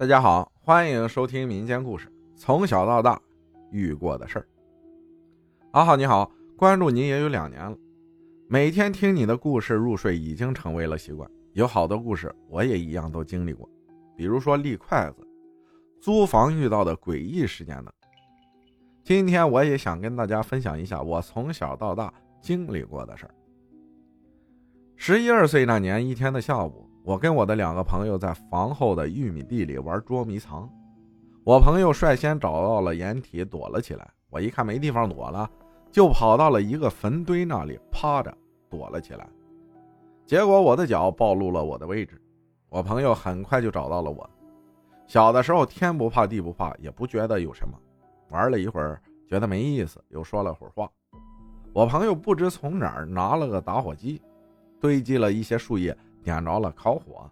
大家好，欢迎收听民间故事。从小到大遇过的事儿。阿浩你好，关注你也有两年了，每天听你的故事入睡已经成为了习惯。有好多故事我也一样都经历过，比如说立筷子、租房遇到的诡异事件等。今天我也想跟大家分享一下我从小到大经历过的事儿。十一二岁那年一天的下午。我跟我的两个朋友在房后的玉米地里玩捉迷藏，我朋友率先找到了掩体躲了起来。我一看没地方躲了，就跑到了一个坟堆那里趴着躲了起来。结果我的脚暴露了我的位置，我朋友很快就找到了我。小的时候天不怕地不怕，也不觉得有什么。玩了一会儿觉得没意思，又说了会儿话。我朋友不知从哪儿拿了个打火机，堆积了一些树叶。点着了烤火，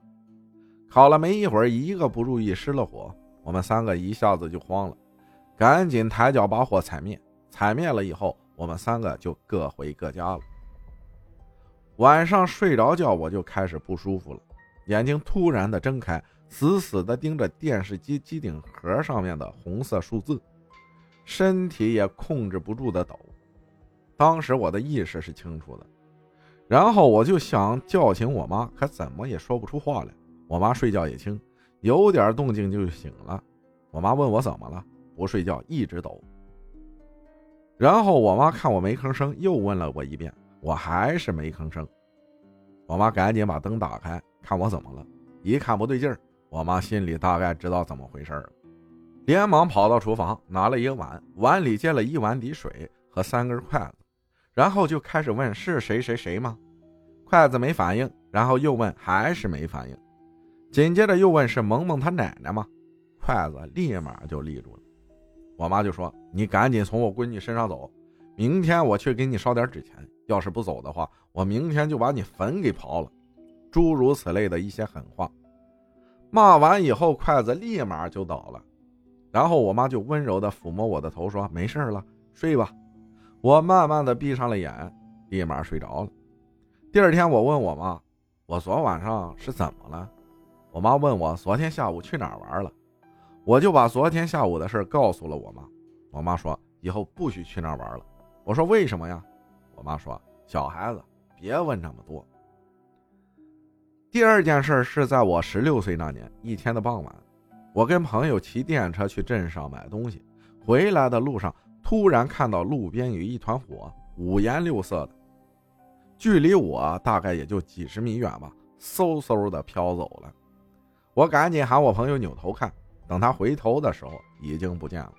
烤了没一会儿，一个不注意失了火，我们三个一下子就慌了，赶紧抬脚把火踩灭。踩灭了以后，我们三个就各回各家了。晚上睡着觉，我就开始不舒服了，眼睛突然的睁开，死死的盯着电视机机顶盒上面的红色数字，身体也控制不住的抖。当时我的意识是清楚的。然后我就想叫醒我妈，可怎么也说不出话来。我妈睡觉也轻，有点动静就醒了。我妈问我怎么了，不睡觉一直抖。然后我妈看我没吭声，又问了我一遍，我还是没吭声。我妈赶紧把灯打开，看我怎么了。一看不对劲儿，我妈心里大概知道怎么回事了，连忙跑到厨房拿了一个碗，碗里接了一碗底水和三根筷子。然后就开始问是谁谁谁吗？筷子没反应，然后又问还是没反应，紧接着又问是萌萌他奶奶吗？筷子立马就立住了。我妈就说：“你赶紧从我闺女身上走，明天我去给你烧点纸钱。要是不走的话，我明天就把你坟给刨了。”诸如此类的一些狠话。骂完以后，筷子立马就倒了。然后我妈就温柔地抚摸我的头，说：“没事了，睡吧。”我慢慢的闭上了眼，立马睡着了。第二天，我问我妈：“我昨晚上是怎么了？”我妈问我：“昨天下午去哪儿玩了？”我就把昨天下午的事告诉了我妈。我妈说：“以后不许去那儿玩了。”我说：“为什么呀？”我妈说：“小孩子别问那么多。”第二件事是在我十六岁那年一天的傍晚，我跟朋友骑电车去镇上买东西，回来的路上。突然看到路边有一团火，五颜六色的，距离我大概也就几十米远吧，嗖嗖的飘走了。我赶紧喊我朋友扭头看，等他回头的时候已经不见了。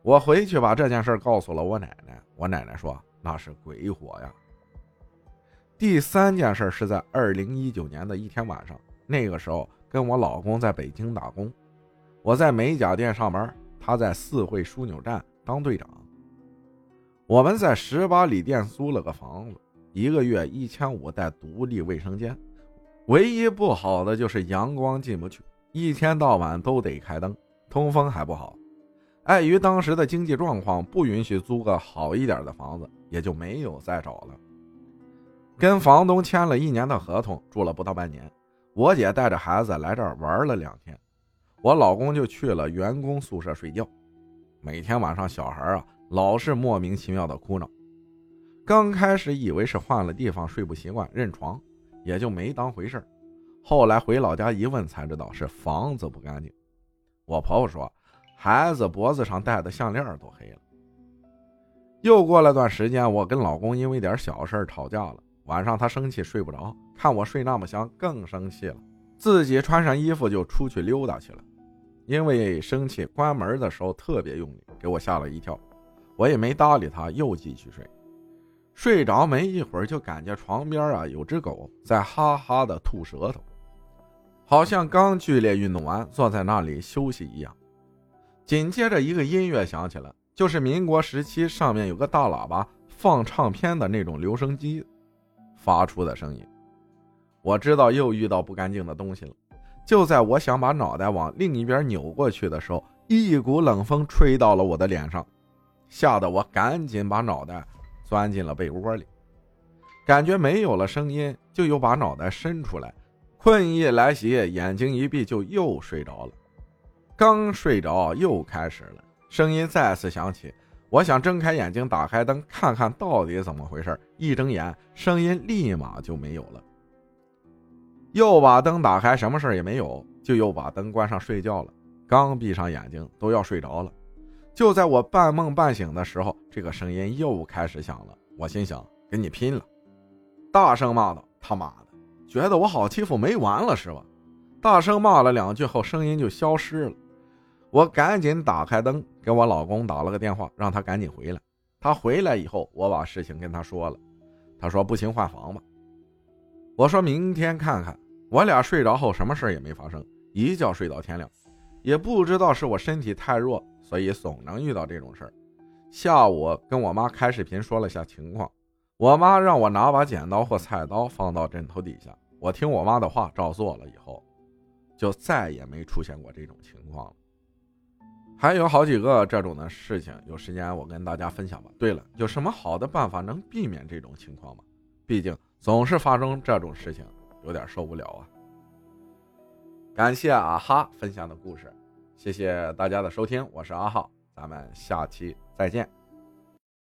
我回去把这件事告诉了我奶奶，我奶奶说那是鬼火呀。第三件事是在二零一九年的一天晚上，那个时候跟我老公在北京打工，我在美甲店上班，他在四惠枢纽站。当队长，我们在十八里店租了个房子，一个月一千五，带独立卫生间。唯一不好的就是阳光进不去，一天到晚都得开灯，通风还不好。碍于当时的经济状况，不允许租个好一点的房子，也就没有再找了。跟房东签了一年的合同，住了不到半年。我姐带着孩子来这儿玩了两天，我老公就去了员工宿舍睡觉。每天晚上，小孩啊老是莫名其妙的哭闹。刚开始以为是换了地方睡不习惯认床，也就没当回事后来回老家一问才知道是房子不干净。我婆婆说，孩子脖子上戴的项链都黑了。又过了段时间，我跟老公因为点小事吵架了。晚上他生气睡不着，看我睡那么香，更生气了，自己穿上衣服就出去溜达去了。因为生气，关门的时候特别用力，给我吓了一跳。我也没搭理他，又继续睡。睡着没一会儿，就感觉床边啊有只狗在哈哈的吐舌头，好像刚剧烈运动完，坐在那里休息一样。紧接着，一个音乐响起了，就是民国时期上面有个大喇叭放唱片的那种留声机发出的声音。我知道又遇到不干净的东西了。就在我想把脑袋往另一边扭过去的时候，一股冷风吹到了我的脸上，吓得我赶紧把脑袋钻进了被窝里。感觉没有了声音，就又把脑袋伸出来，困意来袭，眼睛一闭就又睡着了。刚睡着又开始了，声音再次响起。我想睁开眼睛，打开灯，看看到底怎么回事。一睁眼，声音立马就没有了。又把灯打开，什么事也没有，就又把灯关上睡觉了。刚闭上眼睛，都要睡着了。就在我半梦半醒的时候，这个声音又开始响了。我心想：跟你拼了！大声骂道：“他妈的，觉得我好欺负没完了是吧？”大声骂了两句后，声音就消失了。我赶紧打开灯，给我老公打了个电话，让他赶紧回来。他回来以后，我把事情跟他说了。他说：“不行，换房吧。”我说明天看看。我俩睡着后，什么事也没发生，一觉睡到天亮。也不知道是我身体太弱，所以总能遇到这种事儿。下午跟我妈开视频说了下情况，我妈让我拿把剪刀或菜刀放到枕头底下。我听我妈的话照做了以后。就再也没出现过这种情况了。还有好几个这种的事情，有时间我跟大家分享吧。对了，有什么好的办法能避免这种情况吗？毕竟总是发生这种事情，有点受不了啊。感谢阿哈分享的故事，谢谢大家的收听，我是阿浩，咱们下期再见。